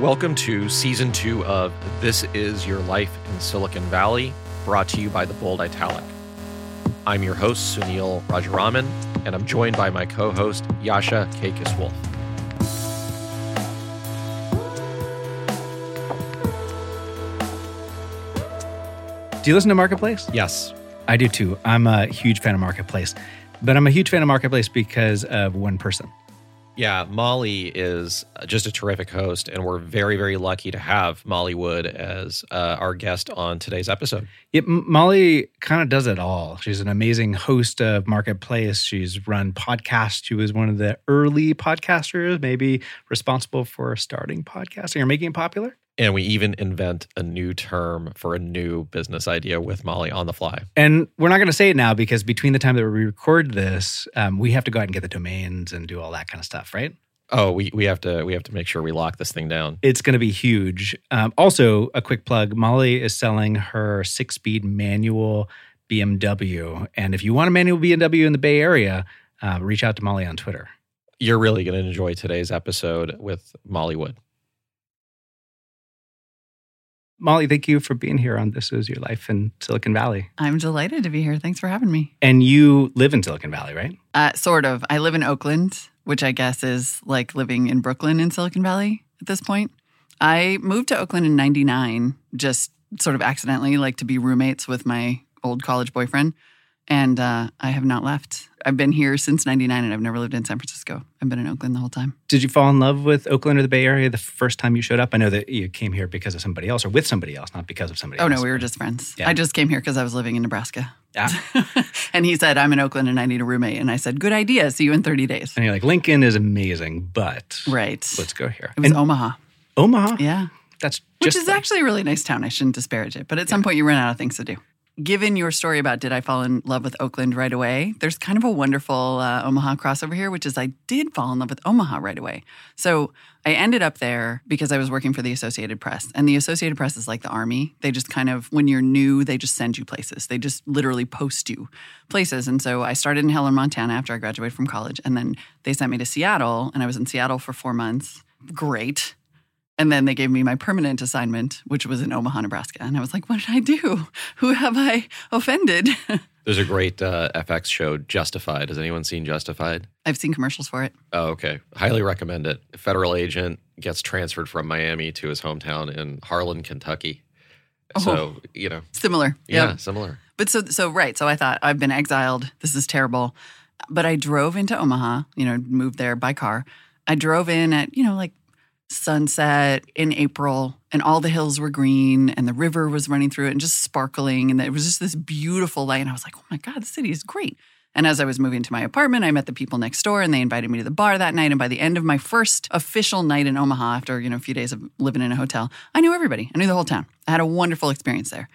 Welcome to season two of This Is Your Life in Silicon Valley, brought to you by the Bold Italic. I'm your host, Sunil Rajaraman, and I'm joined by my co host, Yasha Kakis Wolf. Do you listen to Marketplace? Yes. I do too. I'm a huge fan of Marketplace, but I'm a huge fan of Marketplace because of one person. Yeah, Molly is just a terrific host, and we're very, very lucky to have Molly Wood as uh, our guest on today's episode. Yep, M- Molly kind of does it all. She's an amazing host of Marketplace. She's run podcasts. She was one of the early podcasters, maybe responsible for starting podcasting or making it popular. And we even invent a new term for a new business idea with Molly on the fly. And we're not going to say it now because between the time that we record this, um, we have to go out and get the domains and do all that kind of stuff, right? Oh, we, we have to we have to make sure we lock this thing down. It's going to be huge. Um, also, a quick plug: Molly is selling her six-speed manual BMW, and if you want a manual BMW in the Bay Area, uh, reach out to Molly on Twitter. You're really going to enjoy today's episode with Molly Wood. Molly, thank you for being here on This Is Your Life in Silicon Valley. I'm delighted to be here. Thanks for having me. And you live in Silicon Valley, right? Uh, sort of. I live in Oakland, which I guess is like living in Brooklyn in Silicon Valley at this point. I moved to Oakland in 99, just sort of accidentally, like to be roommates with my old college boyfriend. And uh, I have not left. I've been here since 99 and I've never lived in San Francisco. I've been in Oakland the whole time. Did you fall in love with Oakland or the Bay Area the first time you showed up? I know that you came here because of somebody else or with somebody else, not because of somebody Oh, else. no, we were just friends. Yeah. I just came here because I was living in Nebraska. Ah. and he said, I'm in Oakland and I need a roommate. And I said, Good idea. See you in 30 days. And you're like, Lincoln is amazing, but Right. let's go here. It was And Omaha. Omaha. Yeah. That's Which is like- actually a really nice town. I shouldn't disparage it. But at some point, you run out of things to do. Given your story about did I fall in love with Oakland right away, there's kind of a wonderful uh, Omaha crossover here, which is I did fall in love with Omaha right away. So I ended up there because I was working for the Associated Press. And the Associated Press is like the army. They just kind of, when you're new, they just send you places. They just literally post you places. And so I started in Helena, Montana after I graduated from college. And then they sent me to Seattle, and I was in Seattle for four months. Great. And then they gave me my permanent assignment, which was in Omaha, Nebraska. And I was like, what did I do? Who have I offended? There's a great uh, FX show, Justified. Has anyone seen Justified? I've seen commercials for it. Oh, okay. Highly recommend it. A federal agent gets transferred from Miami to his hometown in Harlan, Kentucky. So, you know, Similar. yeah, Yep. similar. But so, so right. So I thought, I've been exiled. This is terrible. But I drove into Omaha, you know, moved there by car. I drove in at, you know, like sunset in April, and all the hills were green, and the river was running through it and just sparkling. And it was just this beautiful light. And I was like, oh my God, the city is great. And as I was moving to my apartment, I met the people next door and they invited me to the bar that night. And by the end of my first official night in Omaha, after, you know, a few days of living in a hotel, I knew everybody. I knew the whole town. I had a wonderful experience there.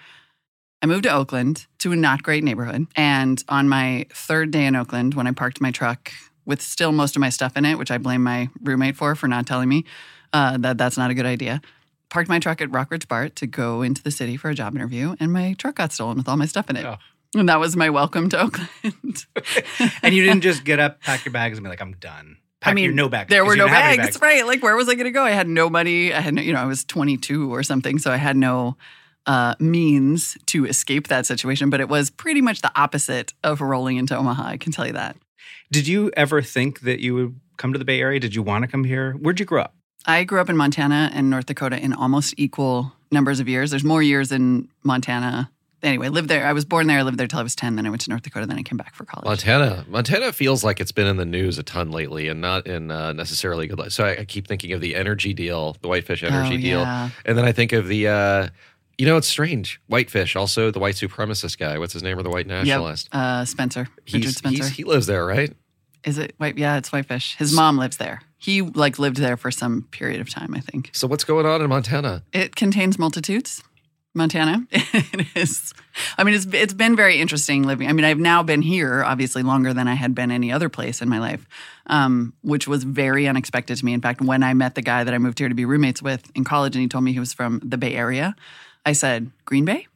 I moved to Oakland to a not great neighborhood. And on my third day in Oakland, when I parked my truck with still most of my stuff in it, which I blame my roommate for for not telling me uh, that that's not a good idea, parked my truck at Rockridge BART to go into the city for a job interview, and my truck got stolen with all my stuff in it. Oh. And that was my welcome to Oakland. and you didn't just get up, pack your bags, and be like, "I'm done." Pack I mean, your no bags. There were no any bags, right? Like, where was I going to go? I had no money. I had no, you know, I was 22 or something, so I had no uh, means to escape that situation. But it was pretty much the opposite of rolling into Omaha. I can tell you that. Did you ever think that you would come to the Bay Area? Did you want to come here? Where'd you grow up? I grew up in Montana and North Dakota in almost equal numbers of years. There's more years in Montana. Anyway, lived there. I was born there. I lived there till I was 10. Then I went to North Dakota. Then I came back for college. Montana, Montana feels like it's been in the news a ton lately, and not in uh, necessarily good. Light. So I, I keep thinking of the energy deal, the Whitefish energy Oh, deal, and then I think of the, uh, you know, it's strange. Whitefish, also the white supremacist guy. What's his name? Or the white nationalist? Yep. Uh, Spencer. Richard Spencer. he's, he lives there, right? Is it white? Yeah, it's Whitefish. His mom lives there. He like lived there for some period of time, I think. So what's going on in Montana? It contains multitudes. Montana. it is. I mean, it's it's been very interesting living. I mean, I've now been here obviously longer than I had been any other place in my life, um, which was very unexpected to me. In fact, when I met the guy that I moved here to be roommates with in college, and he told me he was from the Bay Area. I said, Green Bay?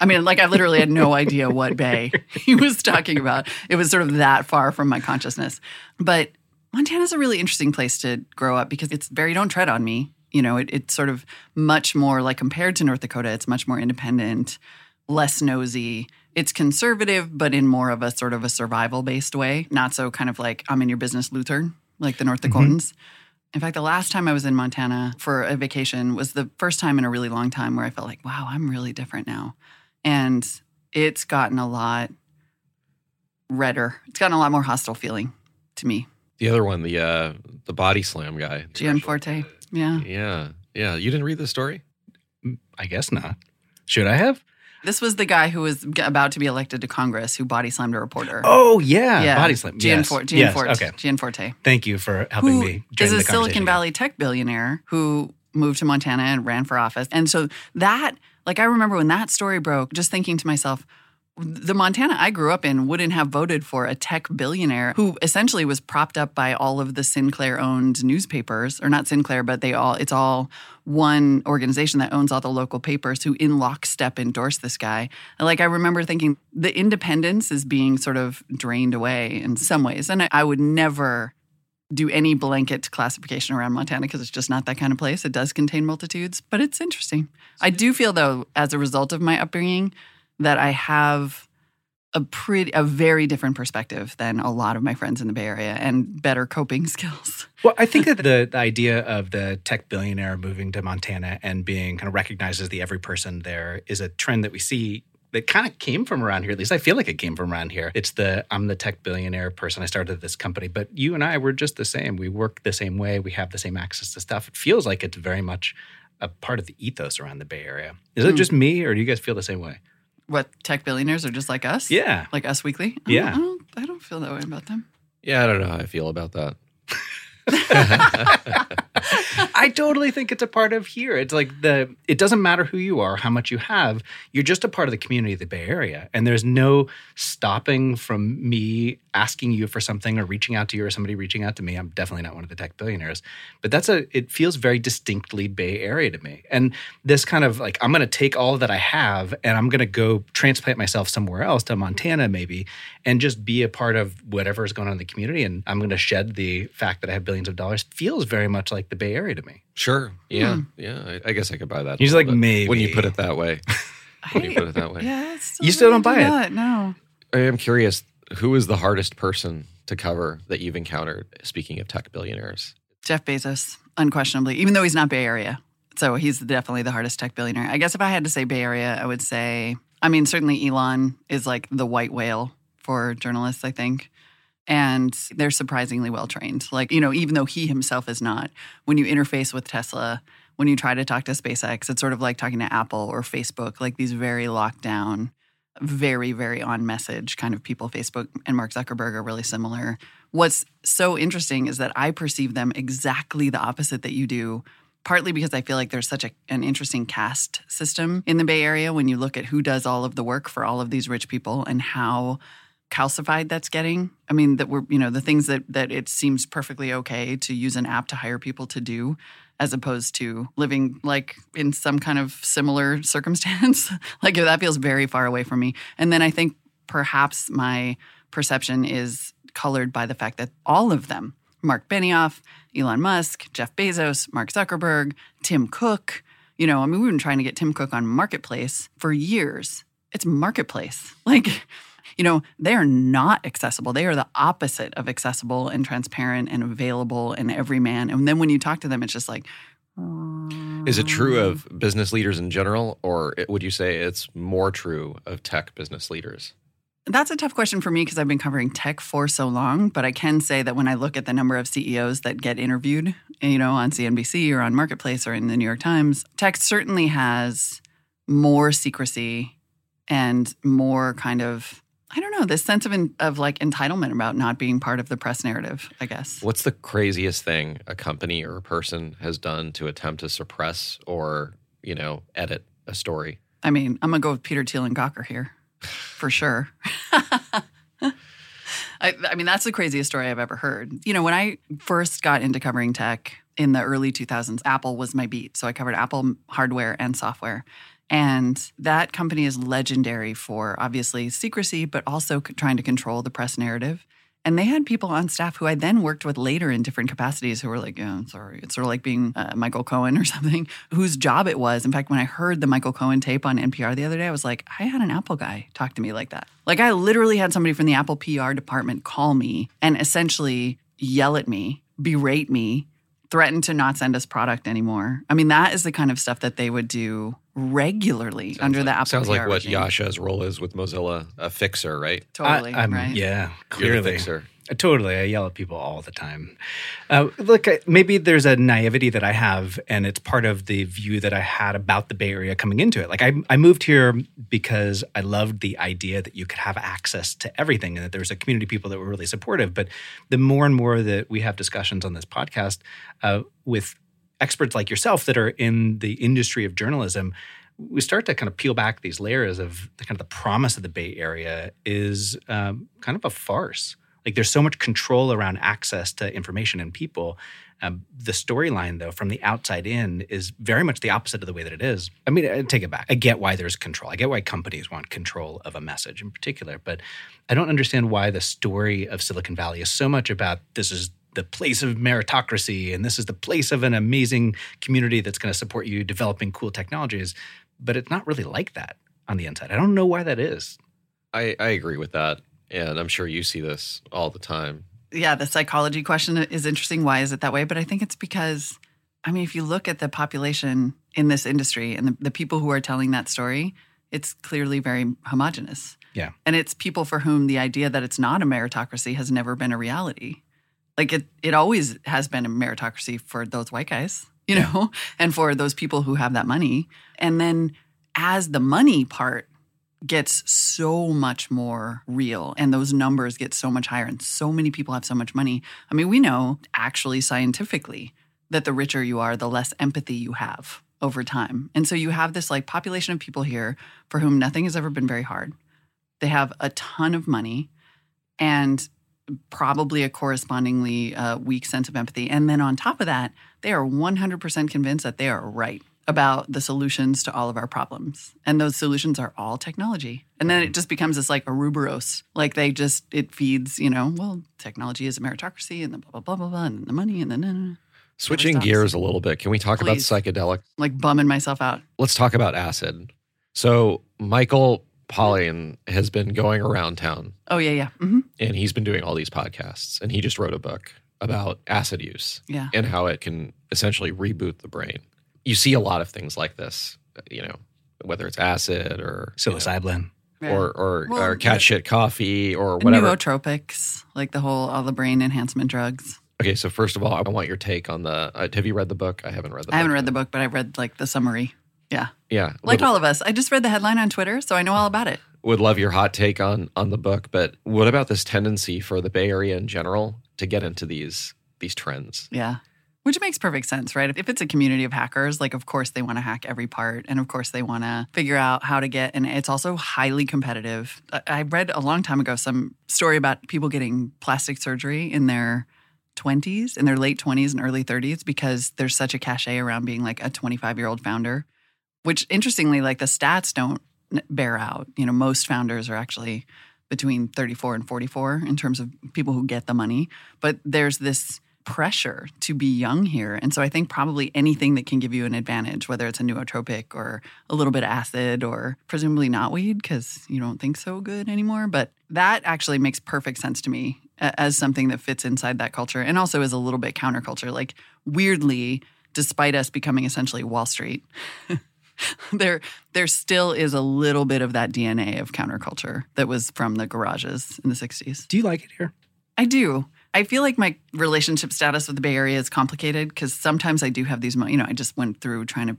I mean, like I literally had no idea what bay he was talking about. It was sort of that far from my consciousness. But Montana's a really interesting place to grow up because it's very don't tread on me You know, it, it's sort of much more like compared to North Dakota, it's much more independent, less nosy. It's conservative, but in more of a sort of a survival based way, not so kind of like I'm in your business Lutheran, like the North mm-hmm. Dakotans. In fact, the last time I was in Montana for a vacation was the first time in a really long time where I felt like, wow, I'm really different now. And it's gotten a lot redder. It's gotten a lot more hostile feeling to me. The other one, the uh, the body slam guy. Gianforte. Yeah. Yeah, yeah. You didn't read the story? I guess not. Should I have? This was the guy who was about to be elected to Congress who body slammed a reporter. Oh yeah, yeah. body slam. Yes. Gianfor- yes. Gianforte. Okay. Gianforte. Thank you for helping who me. join is a the Silicon. Valley tech billionaire who moved to Montana and ran for office. And so that, like, I remember when that story broke, just thinking to myself, the Montana I grew up in wouldn't have voted for a tech billionaire who essentially was propped up by all of the Sinclair owned newspapers, or not Sinclair, but they all, it's all one organization that owns all the local papers who in lockstep endorsed this guy. Like I remember thinking the independence is being sort of drained away in some ways. And I, I would never do any blanket classification around Montana because it's just not that kind of place. It does contain multitudes, but it's interesting. I do feel though, as a result of my upbringing, that I have a pretty a very different perspective than a lot of my friends in the Bay Area and better coping skills. Well, I think that the, the idea of the tech billionaire moving to Montana and being kind of recognized as the every person there is a trend that we see that kind of came from around here. At least I feel like it came from around here. It's the I'm the tech billionaire person. I started this company, but you and I were just the same. We work the same way. We have the same access to stuff. It feels like it's very much a part of the ethos around the Bay Area. Is it Hmm. just me, or do you guys feel the same way? What tech billionaires are just like us? Yeah. Like Us Weekly? I don't- Yeah. I don't, I don't feel that way about them. Yeah, I don't know how I feel about that. I totally think it's a part of here. It's like the it doesn't matter who you are, how much you have, you're just a part of the community of the Bay Area. And there's no stopping from me asking you for something or reaching out to you or somebody reaching out to me. I'm definitely not one of the tech billionaires. But that's a it feels very distinctly Bay Area to me. And this kind of like I'm gonna take all that I have and I'm gonna go transplant myself somewhere else to Montana maybe and just be a part of whatever is going on in the community. And I'm gonna shed the fact that I have billions of dollars feels very much like the Bay Area to me. Sure. Yeah. Hmm. Yeah. I, I guess I could buy that. He's like, little bit When you put it that way. When you put it that way. Yeah, it's You still don't buy it? not, No. I am curious who is the hardest person to cover that you've encountered, speaking of tech billionaires? Jeff Bezos, unquestionably, even though he's not Bay Area. So he's definitely the hardest tech billionaire. I guess if I had to say Bay Area, I would say, I mean, certainly Elon is like the white whale for journalists, I think. And they're surprisingly well trained. Like, you know, even though he himself is not, when you interface with Tesla, when you try to talk to SpaceX, it's sort of like talking to Apple or Facebook, like these very locked down, very, very on message kind of people. Facebook and Mark Zuckerberg are really similar. What's so interesting is that I perceive them exactly the opposite that you do, partly because I feel like there's such a, an interesting caste system in the Bay Area when you look at who does all of the work for all of these rich people and how calcified that's getting. I mean, that we're, you know, the things that that it seems perfectly okay to use an app to hire people to do as opposed to living like in some kind of similar circumstance. like that feels very far away from me. And then I think perhaps my perception is colored by the fact that all of them, Marc Benioff, Elon Musk, Jeff Bezos, Mark Zuckerberg, Tim Cook, you know, I mean, we've been trying to get Tim Cook on Marketplace for years. It's Marketplace. Like, you know, they are not accessible. They are the opposite of accessible and transparent and available and everyman. And then when you talk to them, it's just like, Is it true of business leaders in general, or would you say it's more true of tech business leaders? That's a tough question for me because I've been covering tech for so long. But I can say that when I look at the number of CEOs that get interviewed, you know, on CNBC or on Marketplace or in the New York Times, tech certainly has more secrecy and more kind of I don't know this sense of of like entitlement about not being part of the press narrative. I guess. What's the craziest thing a company or a person has done to attempt to suppress or, you know, edit a story? I mean, I'm gonna go with Peter Thiel and Gawker here, for sure. I, I mean, that's the craziest story I've ever heard. You know, when I first got into covering tech in the early 2000s, Apple was my beat. So I covered Apple hardware and software. And that company is legendary for obviously secrecy, but also trying to control the press narrative. And they had people on staff who I then worked with later in different capacities who were like, yeah, sorry. It's sort of like being uh, Michael Cohen or something, whose job it was. In fact, when I heard the Michael Cohen tape on NPR the other day, I was like, I had an Apple guy talk to me like that. Like, I literally had somebody from the Apple PR department call me and essentially yell at me, berate me, threaten to not send us product anymore. I mean, that is the kind of stuff that they would do regularly Sounds under like, the Apple Sounds PR like what regime. Yasha's role is with Mozilla, a fixer, right? Totally, I, I'm- right? Yeah, You're the clearly. fixer. Totally. I yell at people all the time. Uh, look, maybe there's a naivety that I have, and it's part of the view that I had about the Bay Area coming into it. Like, I, I moved here because I loved the idea that you could have access to everything and that there was a community of people that were really supportive. But the more and more that we have discussions on this podcast uh, with experts like yourself that are in the industry of journalism, we start to kind of peel back these layers of the kind of the promise of the Bay Area is um, kind of a farce. Like there's so much control around access to information and people. Um, the storyline, though, from the outside in, is very much the opposite of the way that it is. I mean, I take it back. I get why there's control. I get why companies want control of a message in particular, but I don't understand why the story of Silicon Valley is so much about this is the place of meritocracy and this is the place of an amazing community that's going to support you developing cool technologies. But it's not really like that on the inside. I don't know why that is. I, I agree with that. And I'm sure you see this all the time. yeah, the psychology question is interesting. Why is it that way? But I think it's because, I mean, if you look at the population in this industry and the, the people who are telling that story, it's clearly very homogenous. Yeah. And it's people for whom the idea that it's not a meritocracy has never been a reality. Like it, it always has been a meritocracy for those white guys, you know, and for those people who have that money. And then as the money part gets so much more real and those numbers get so much higher and so many people have so much money. I mean, we know actually scientifically that the richer you are, the less empathy you have over time. And so you have this like population of people here for whom nothing has ever been very hard. They have a ton of money and probably a correspondingly uh, weak sense of empathy. And then on top of that, they are 100% convinced that they are right about the solutions to all of our problems. And those solutions are all technology. And then it just becomes this like a Ouroboros. Like they just, it feeds, you know, well, technology is a meritocracy and the blah, blah, blah, blah, blah, and the money and the, nah, nah, nah. Switching gears a little bit, can we talk Please. about psychedelic? like bumming myself out. Let's talk about acid. So Michael Pollan has been going around town Oh, yeah, yeah. hmm and he's been doing all these podcasts and he just wrote a book about acid use Yeah. and how it can essentially reboot the brain. You see a lot of things like this, you know, whether it's acid or you know, Psilocybin. or or, Well, or cat shit coffee or whatever. Nootropics, like the whole, all the brain enhancement drugs. Okay, so first of all, I want your take on the. Uh, have you read the book? I haven't read the. Book. I haven't book read yet. the book, but I've read like the summary. Yeah. Yeah, Like would, all of us. I just read the headline on Twitter, so I know all about it. would love your hot take on on the book. But what about this tendency for the Bay Area in general to get into these these trends? Yeah. Which makes perfect sense, right? If it's a community of hackers, like, of course, they want to hack every part. And of course, they want to figure out how to get, and it's also highly competitive. I- read a long time ago some story about people getting plastic surgery in their 20s, in their late 20s and early 30s, because there's such a cachet around being like a 25 year old founder, which interestingly, like the stats don't bear out. You know, most founders are actually between 34 and 44 in terms of people who get the money. But there's this pressure to be young here. And so I think probably anything that can give you an advantage, whether it's a nootropic or a little bit of acid or presumably not weed because you don't think so good anymore. But that actually makes perfect sense to me as something that fits inside that culture and also is a little bit counterculture. Like, weirdly, despite us becoming essentially Wall Street, there there still is a little bit of that DNA of counterculture that was from the garages in the 60s. Do you like it here? I do. I feel like my relationship status with the Bay Area is complicated because sometimes I do have these, you know, I just went through trying to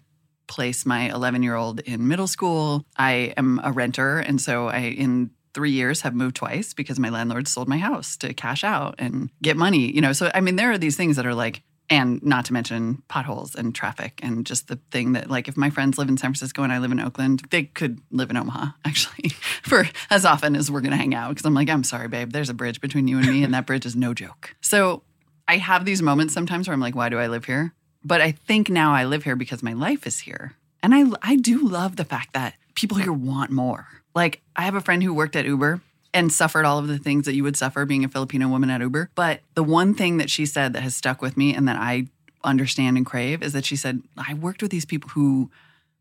place my 11 year old in middle school. I am a renter. And so I, in three years, have moved twice because my landlord sold my house to cash out and get money, you know. So, I mean, there are these things that are like, and not to mention potholes and traffic and just the thing that like if my friends live in San Francisco and I live in Oakland, they could live in Omaha actually for as often as we're going to hang out because I'm like, I'm sorry, babe, there's a bridge between you and me and that bridge is no joke. So I have these moments sometimes where I'm like, why do I live here? But I think now I live here because my life is here. And I I do love the fact that people here want more. Like I have a friend who worked at Uber and suffered all of the things that you would suffer being a Filipino woman at Uber. But the one thing that she said that has stuck with me and that I understand and crave is that she said, I worked with these people who,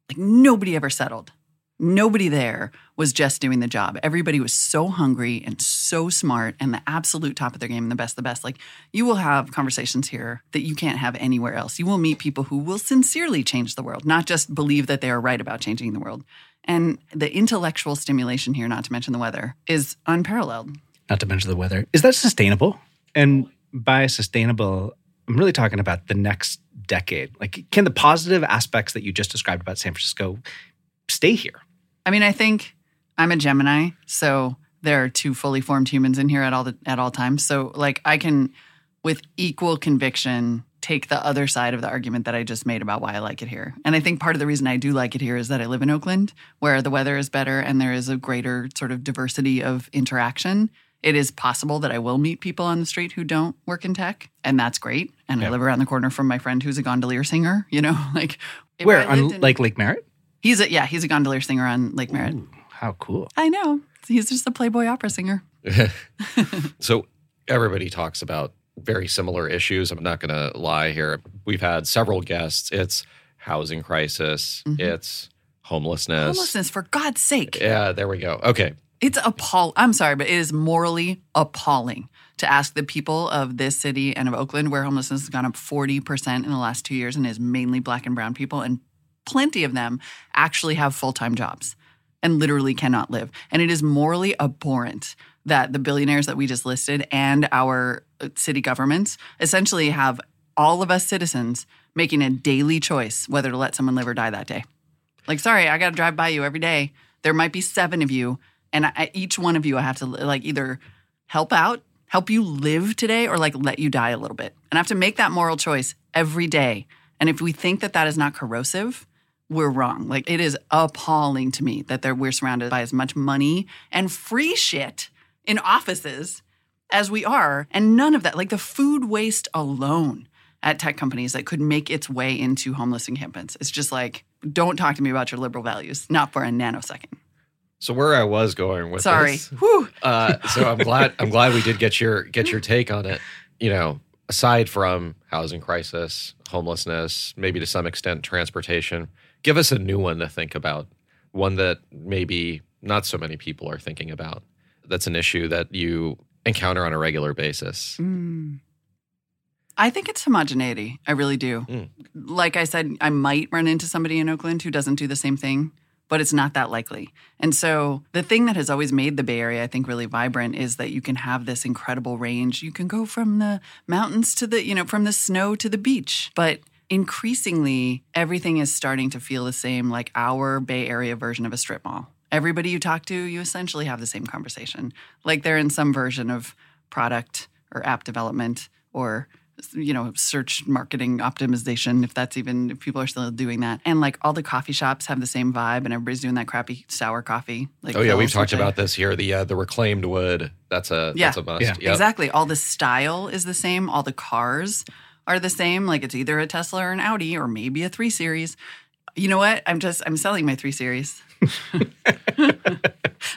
like, nobody ever settled. Nobody there was just doing the job. Everybody was so hungry and so smart and the absolute top of their game and the best, the best. Like, you will have conversations here that you can't have anywhere else. You will meet people who will sincerely change the world, not just believe that they are right about changing the world. And the intellectual stimulation here, not to mention the weather, is unparalleled. Not to mention the weather. Is that sustainable? And by sustainable, I'm really talking about the next decade. Like, can the positive aspects that you just described about San Francisco stay here? I mean, I think I'm a Gemini, so there are two fully formed humans in here at all the, at all times. So, like, I can, with equal conviction, take the other side of the argument that I just made about why I like it here. And I think part of the reason I do like it here is that I live in Oakland, where the weather is better and there is a greater sort of diversity of interaction. It is possible that I will meet people on the street who don't work in tech, and that's great. And Yeah. I live around the corner from my friend who's a gondolier singer. You know, like Where? On in- like Lake Merritt? He's a yeah, he's a gondolier singer on Lake Merritt. Ooh, how cool. I know. He's just a Playboy opera singer. so everybody talks about very similar issues. I'm not going to lie here. We've had several guests. It's housing crisis. Mhm. It's homelessness. Homelessness, for God's sake. Yeah, there we go. Okay. It's appalling. I'm sorry, but it is morally appalling to ask the people of this city and of Oakland, where homelessness has gone up 40% in the last two years and is mainly black and brown people, and plenty of them actually have full time jobs and literally cannot live. And it is morally abhorrent that the billionaires that we just listed and our uh, city governments essentially have all of us citizens making a daily choice whether to let someone live or die that day. Like, sorry, I got to drive by you every day. There might be seven of you, and I, each one of you, I have to like either help out, help you live today, or like let you die a little bit. And I have to make that moral choice every day. And if we think that that is not corrosive, we're wrong. Like it is appalling to me that we're surrounded by as much money and free shit in offices as we are, and none of that, like the food waste alone at tech companies that could make its way into homeless encampments. It's just like, don't talk to me about your liberal values, not for a nanosecond. So where I was going with Sorry. this, uh, so I'm glad I'm glad we did get your get your take on it. You know, aside from housing crisis, homelessness, maybe to some extent transportation, give us a new one to think about. One that maybe not so many people are thinking about. That's an issue that you encounter on a regular basis. Mm. I think it's homogeneity. I really do. Mm. Like I said, I might run into somebody in Oakland who doesn't do the same thing, but it's not that likely. And so the thing that has always made the Bay Area, I think, really vibrant is that you can have this incredible range. You can go from the mountains to the, you know, from the snow to the beach. But increasingly, everything is starting to feel the same, like our Bay Area version of a strip mall. Everybody you talk to, you essentially have the same conversation. Like they're in some version of product or app development or you know search marketing optimization if that's even if people are still doing that and like all the coffee shops have the same vibe and everybody's doing that crappy sour coffee like oh yeah, we've talked about this here. The uh, the reclaimed wood. That's a Yeah. that's a must. Yeah. Yep. exactly all the style is the same all the cars are the same. Like it's either a tesla or an audi or maybe a 3 series. You know what? I'm just i'm selling my 3 series.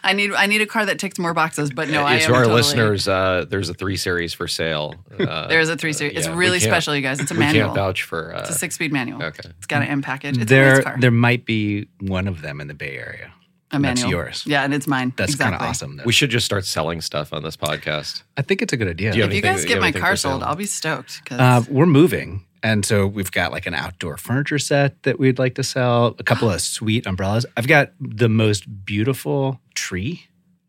I need i need a car that ticks more boxes but no i Uh, to am our totally, listeners, uh, there's a three series for sale. Uh, there is a 3 series. it's yeah, we really special you guys. It's a we manual. can't vouch for. Uh, it's a six speed manual. okay. it's got an m package. It's a there, nice car. there might be one of them in the Bay Area. A and that's yours. yeah and it's mine That's exactly. kind of awesome. Though. We should just start selling stuff on this podcast. I think it's a good idea. You have if you guys you get have my car sold i'll be stoked 'cause- Uh, we're moving. And so we've got like an outdoor furniture set that we'd like to sell, a couple of sweet umbrellas. I've got the most beautiful tree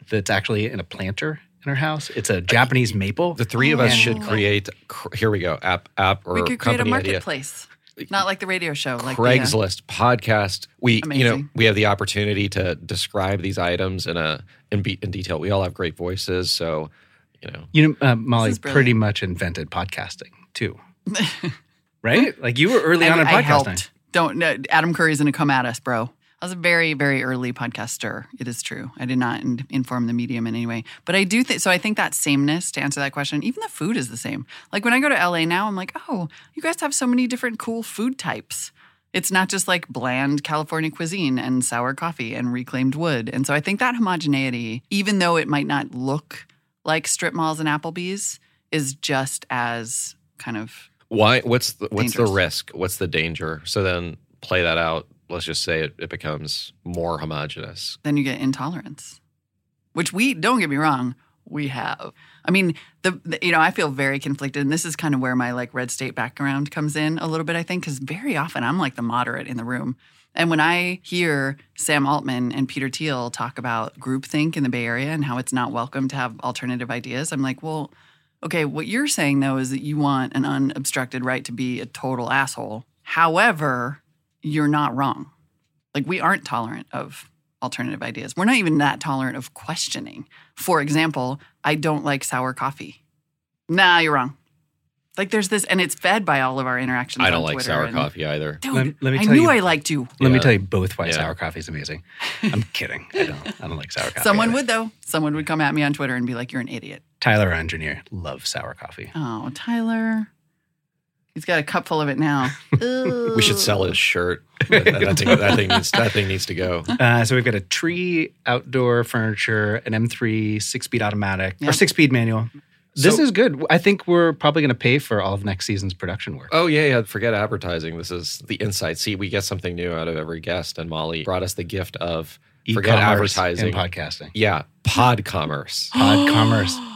that's actually in a planter in our house. It's a Japanese maple. The three of us Oh. should create. Here we go. App app or we could create a company idea. Marketplace not like the radio show like the, uh, Craigslist podcast. We you know we have the opportunity to describe these items in a in, be, in detail. We all have great voices, so you know. You know, uh, Molly pretty much invented podcasting too, right? Like you were early on I, in I podcasting. helped. Don't no, Adam Curry's gonna come at us, bro. I was a very, very early podcaster. It is true. I did not in, inform the medium in any way, but I do think so. I think that sameness to answer that question, even the food is the same. Like when I go to LA now, I'm like, oh, you guys have so many different cool food types, It's not just like bland California cuisine and sour coffee and reclaimed wood. And so I think that homogeneity, even though it might not look like strip malls and Applebee's, is just as kind of Why? What's the, what's Dangerous. the risk? What's the danger? So then play that out. Let's just say it, it becomes more homogenous. then you get intolerance, which we don't get me wrong, we have. I mean, the, the you know I feel very conflicted, and this is kind of where my like red state background comes in a little bit. I think because very often I'm like the moderate in the room. And when I hear Sam Altman and Peter Thiel talk about groupthink in the Bay Area and how it's not welcome to have alternative ideas, I'm like, well, okay, what you're saying though is that you want an unobstructed right to be a total asshole. However, you're not wrong. Like we aren't tolerant of alternative ideas. We're not even that tolerant of questioning. For example, I don't like sour coffee. Nah, you're wrong. Like there's this, and it's fed by all of our interactions. I don't on like Twitter sour and- coffee either. Dude, Let- let me I knew you- I liked you. Let me tell you both why Yeah. sour coffee is amazing. I'm kidding. I don't. I don't like sour coffee. Someone either. would though. Someone would come at me on Twitter and be like, "You're an idiot." Tyler, our engineer, loves sour coffee. Oh, Tyler. He's got a cup full of it now. We should sell his shirt. that, that thing, that, thing needs, that thing needs to go. Uh, so we've got a tree, outdoor furniture, an M3 six-speed automatic or six-speed manual. This So- is good. I think we're probably going to pay for all of next season's production work. Oh yeah, yeah. Forget advertising. This is the insight. See, we get something new out of every guest, and Molly brought us the gift of forget E-commerce advertising. and podcasting. yeah, pod commerce. Pod commerce.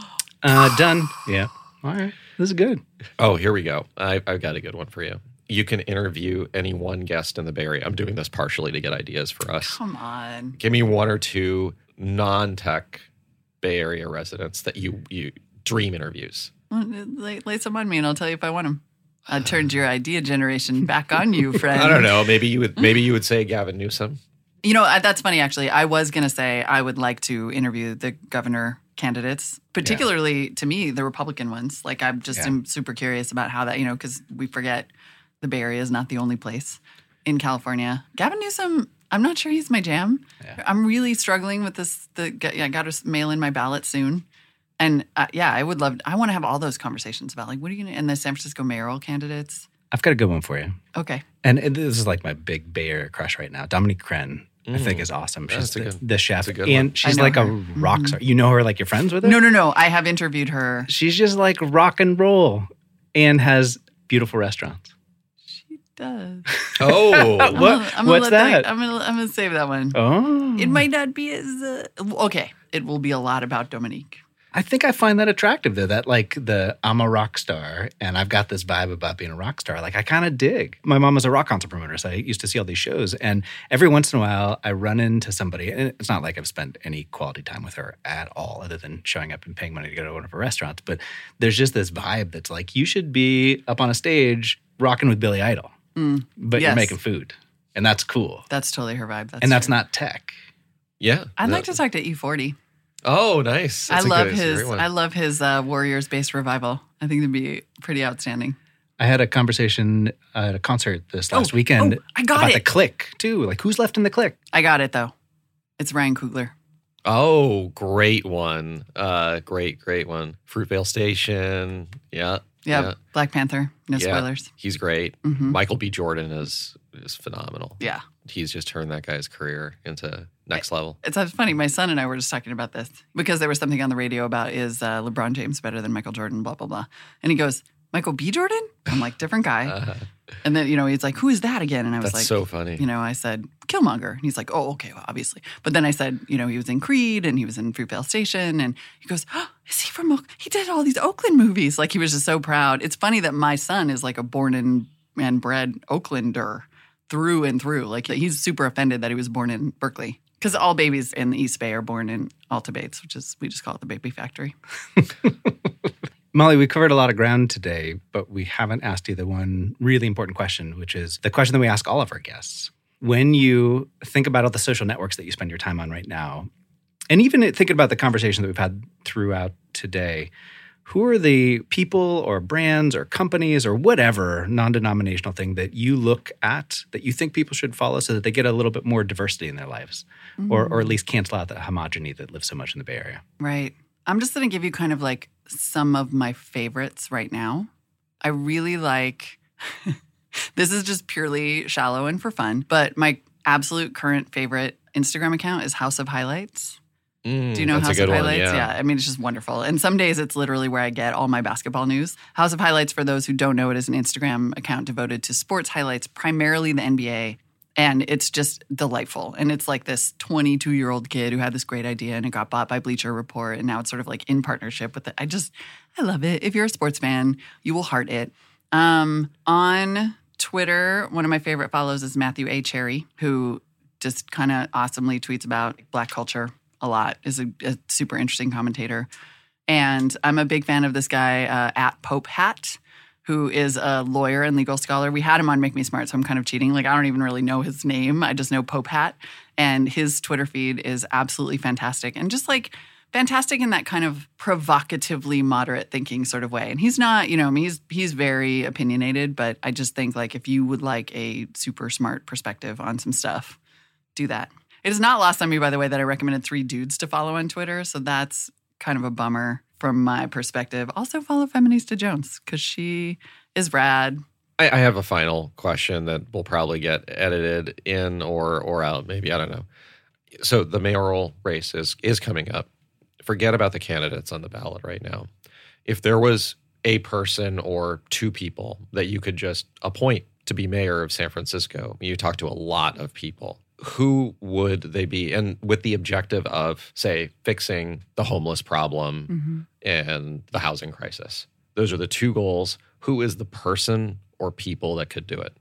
Uh, done. Yeah. All right. This is good. Oh, here we go. I, I've got a good one for you. You can interview any one guest in the Bay Area. I'm doing this partially to get ideas for us. Come on. Give me one or two non-tech Bay Area residents that you you dream interviews. Uh, lay, lay some on me and I'll tell you if I want him. I turned your idea generation back on you, friend. I don't know. Maybe you would. Maybe you would say Gavin Newsom. You know, uh, that's funny, actually. I was going to say I would like to interview the governor candidates, particularly to me, the Republican ones. Like, I'm just Yeah. am super curious about how that, you know, because we forget the Bay Area is not the only place in California. Gavin Newsom, I'm not sure he's my jam. Yeah. I'm really struggling with this. The yeah, I got to mail in my ballot soon. And uh, yeah, I would love, I want to have all those conversations about like, what are you going to, and the San Francisco mayoral candidates. I've got a good one for you. Okay. And this is like my big Bay Area crush right now. Dominique Crenn, I think, is awesome. She's That's the, good- the chef. that's a good and one. she's know like a her. Mm-hmm. rock star. You know her like you're friends with her? No, no, no. I have interviewed her. She's just like rock and roll and has beautiful restaurants. She does. Oh, I'm What- gonna- I'm gonna what's let that? I'm gonna, I'm gonna save that one. Oh. It might not be as uh, okay. It will be a lot about Dominique. I think I find that attractive though. That like the I'm a rock star and I've got this vibe about being a rock star. Like I kind of dig. My mom is a rock concert promoter, so I used to see all these shows. And every once in a while, I run into somebody, and it's not like I've spent any quality time with her at all, other than showing up and paying money to go to one of her restaurants. But there's just this vibe that's like you should be up on a stage rocking with Billy Idol, mm. but you're making food, and that's cool. That's totally her vibe. That's and that's true. not tech. yeah. I'd like to talk to E40. Oh, nice. That's I a love good- that's a his. great. I love his uh, Warriors based revival. I think it'd be pretty outstanding. I had a conversation at a concert this last Oh, weekend oh, I got about it. the click too. Like who's left in the click? I got it though. It's Ryan Coogler. Oh, great one. Uh, great, great one. Fruitvale Station. Yeah. Yeah, Yeah. Black Panther. No Yeah. spoilers. He's great. Mhm. Michael B. Jordan is is phenomenal. Yeah. He's just turned that guy's career into next level. It's uh, funny. My son and I were just talking about this because there was something on the radio about is uh, LeBron James better than Michael Jordan? Blah blah blah. And he goes, Michael B. Jordan. I'm like, different guy. Uh, and then you know he's like, who is that again? And I was that's like, so funny. you know, I said Killmonger. And he's like, oh, okay, well, obviously. But then I said, you know, he was in Creed and he was in Fruitvale Station. And he goes, oh, is he from, Oak- he did all these Oakland movies. Like he was just so proud. It's funny that my son is like a born in and bred Oaklander through and through. Like he's super offended that he was born in Berkeley. Because all babies in the East Bay are born in Alta Bates, which is, we just call it the baby factory. Molly, we covered a lot of ground today, but we haven't asked you the one really important question, which is the question that we ask all of our guests. When you think about all the social networks that you spend your time on right now, and even thinking about the conversation that we've had throughout today, who are the people or brands or companies or whatever non denominational thing that you look at that you think people should follow so that they get a little bit more diversity in their lives or, or at least cancel out the homogeneity that lives so much in the Bay Area? Right. I'm just going to give you kind of like some of my favorites right now. I really like this is just purely shallow and for fun. But my absolute current favorite Instagram account is House of Highlights. Mm, Do you know House of one, Highlights? Yeah. I mean, it's just wonderful. And some days it's literally where I get all my basketball news. House of Highlights, for those who don't know, it is an Instagram account devoted to sports highlights, primarily the NBA. And it's just delightful. And it's like this 22 year old kid who had this great idea and it got bought by Bleacher Report. And now it's sort of like in partnership with it. I just, I love it. If you're a sports fan, you will heart it. Um, on Twitter, one of my favorite follows is Matthew A. Cherry, who just kind of awesomely tweets about black culture a lot, is a, a super interesting commentator. And I'm a big fan of this guy uh, at Popehat, who is a lawyer and legal scholar. We had him on Make Me Smart, so I'm kind of cheating. Like, I don't even really know his name. I just know Popehat. And his Twitter feed is absolutely fantastic. And just like, fantastic in that kind of provocatively moderate thinking sort of way. And he's not, you know, he's he's very opinionated, but I just think like if you would like a super smart perspective on some stuff, do that. It is not lost on me, by the way, that I recommended three dudes to follow on Twitter. So that's kind of a bummer from my perspective. Also follow Feminista Jones because she is rad. I, I have a final question that will probably get edited in or or out. Maybe I don't know. So the mayoral race is is coming up. Forget about the candidates on the ballot right now. If there was a person or two people that you could just appoint to be mayor of San Francisco, you talk to a lot of people. Who would they be? And with the objective of, say, fixing the homeless problem mm-hmm. and the housing crisis. Those are the two goals. Who is the person or people that could do it?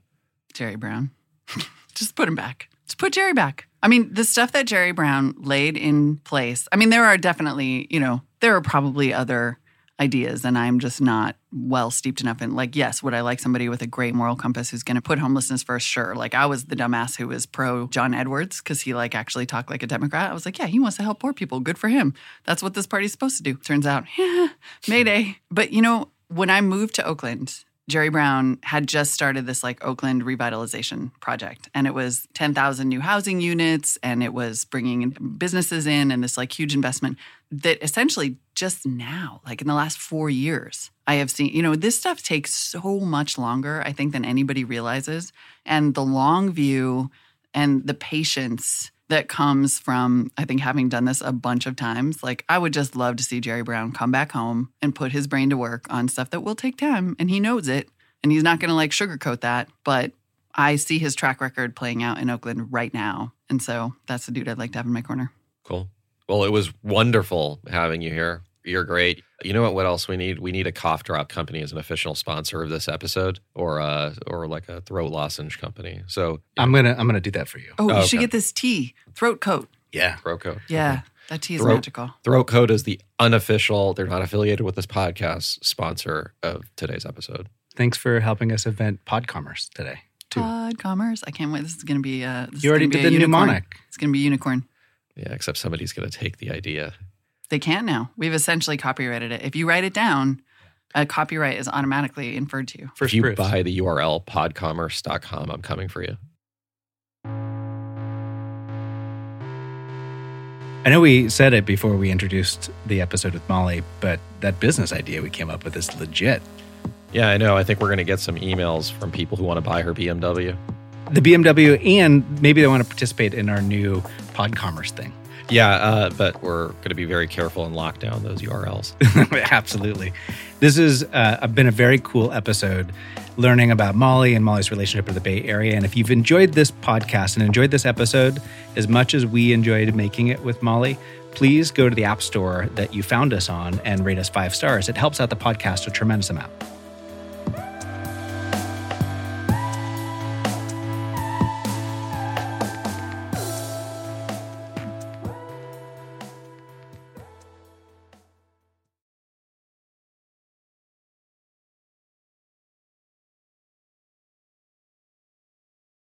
Jerry Brown. Just put him back. Just put Jerry back. I mean, the stuff that Jerry Brown laid in place, I mean, there are definitely, you know, there are probably other ideas, and I'm just not well steeped enough in, like, yes, would I like somebody with a great moral compass who's going to put homelessness first? Sure. Like, I was the dumbass who was pro John Edwards because he, like, actually talked like a Democrat. I was like, yeah, he wants to help poor people. Good for him. That's what this party's supposed to do. Turns out, yeah, mayday. But, you know, when I moved to Oakland, Jerry Brown had just started this like Oakland revitalization project. And it was 10,000 new housing units and it was bringing businesses in and this like huge investment that essentially just now, like in the last four years, I have seen, you know, this stuff takes so much longer, I think, than anybody realizes. And the long view and the patience that comes from, I think, having done this a bunch of times. Like, I would just love to see Jerry Brown come back home and put his brain to work on stuff that will take time. And he knows it. And he's not going to like sugarcoat that. But I see his track record playing out in Oakland right now. And so that's the dude I'd like to have in my corner. Cool. Well, it was wonderful having you here. You're great. You know what? What else we need? We need a cough drop company as an official sponsor of this episode, or uh, or like a throat lozenge company. So I'm gonna I'm gonna do that for you. Oh, Oh, you should okay. get this tea, throat coat. Yeah. throat coat. Yeah, that tea is Throat- magical. Throat coat is the unofficial. They're not affiliated with this podcast. Sponsor of today's episode. Thanks for helping us invent Podcommerce today. Too. Pod commerce. I can't wait. This is going to be. Uh, this is you already gonna be did the unicorn. mnemonic. It's going to be unicorn. Yeah, except somebody's going to take the idea. They can't now. We've essentially copyrighted it. If you write it down, a copyright is automatically inferred to you. First if you proofs. buy the URL podcommerce.com, I'm coming for you. I know we said it before we introduced the episode with Molly, but that business idea we came up with is legit. Yeah, I know. I think we're going to get some emails from people who want to buy her BMW. The BMW, and maybe they want to participate in our new pod commerce thing. Yeah, uh, but we're going to be very careful and lock down those URLs. Absolutely. This has uh, been a very cool episode learning about Molly and Molly's relationship with the Bay Area. And if you've enjoyed this podcast and enjoyed this episode as much as we enjoyed making it with Molly, please go to the App Store that you found us on and rate us five stars. It helps out the podcast a tremendous amount.